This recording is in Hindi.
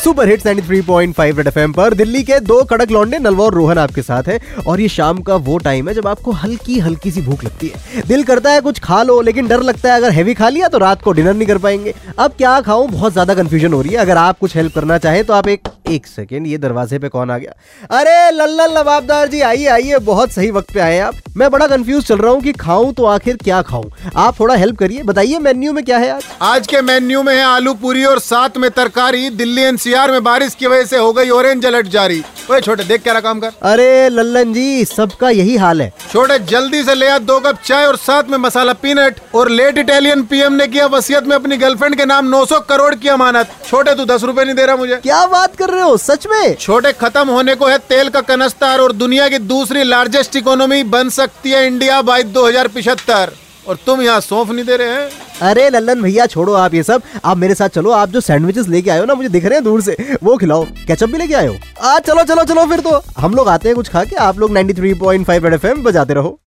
सुपर हिट्स 93.5 रेड एफएम पर। दिल्ली के दो कड़क लौंडे, नलवा और रोहन आपके साथ है। और ये शाम का वो टाइम है जब आपको हल्की हल्की सी भूख लगती है। दिल करता है कुछ खा लो, लेकिन डर लगता है अगर हैवी खा लिया तो रात को डिनर नहीं कर पाएँगे। अब क्या खाऊं? बहुत ज़्यादा कंफ्यूजन हो रही है। अगर आप कुछ हेल्प करना चाहें तो आप एक एक सेकेंड ये दरवाजे पे कौन आ गया? अरे लल्लन लबाबदार जी, आइए आइए, बहुत सही वक्त पे आए आप। मैं बड़ा कंफ्यूज चल रहा हूँ कि खाऊं तो आखिर क्या खाऊं? आप थोड़ा हेल्प करिए, बताइए मेन्यू में क्या है आज? आज के मेन्यू में है आलू पूरी और साथ में तरकारी, दिल्ली एनसीआर में बारिश की वजह से हो गई ऑरेंज अलर्ट जारी। ओए छोटे देख क्या काम कर। अरे लल्लन जी सबका यही हाल है। छोटे जल्दी से ले आ दो कप चाय और साथ में मसाला पीनट और लेट इटालियन पीएम ने किया वसीयत में अपनी गर्लफ्रेंड के नाम 900 करोड़ की अमानत। छोटे तू दस रूपए नहीं दे रहा मुझे। क्या बात कर रहे हो सच में? छोटे खत्म होने को है तेल का कनस्तर और दुनिया की दूसरी लार्जेस्ट इकोनॉमी बन सकती है इंडिया बाई दो और तुम यहाँ सौंफ नहीं दे रहे हैं? अरे लल्लन भैया, छोड़ो आप ये सब। आप मेरे साथ चलो, आप जो सैंडविचेस लेके आयो ना, मुझे दिख रहे हैं दूर से, वो खिलाओ। कैचअप भी लेके आयो आ, चलो चलो चलो, फिर तो। हम लोग आते हैं कुछ खा के, आप लोग 93.5 पॉइंट फाइव बजाते रहो।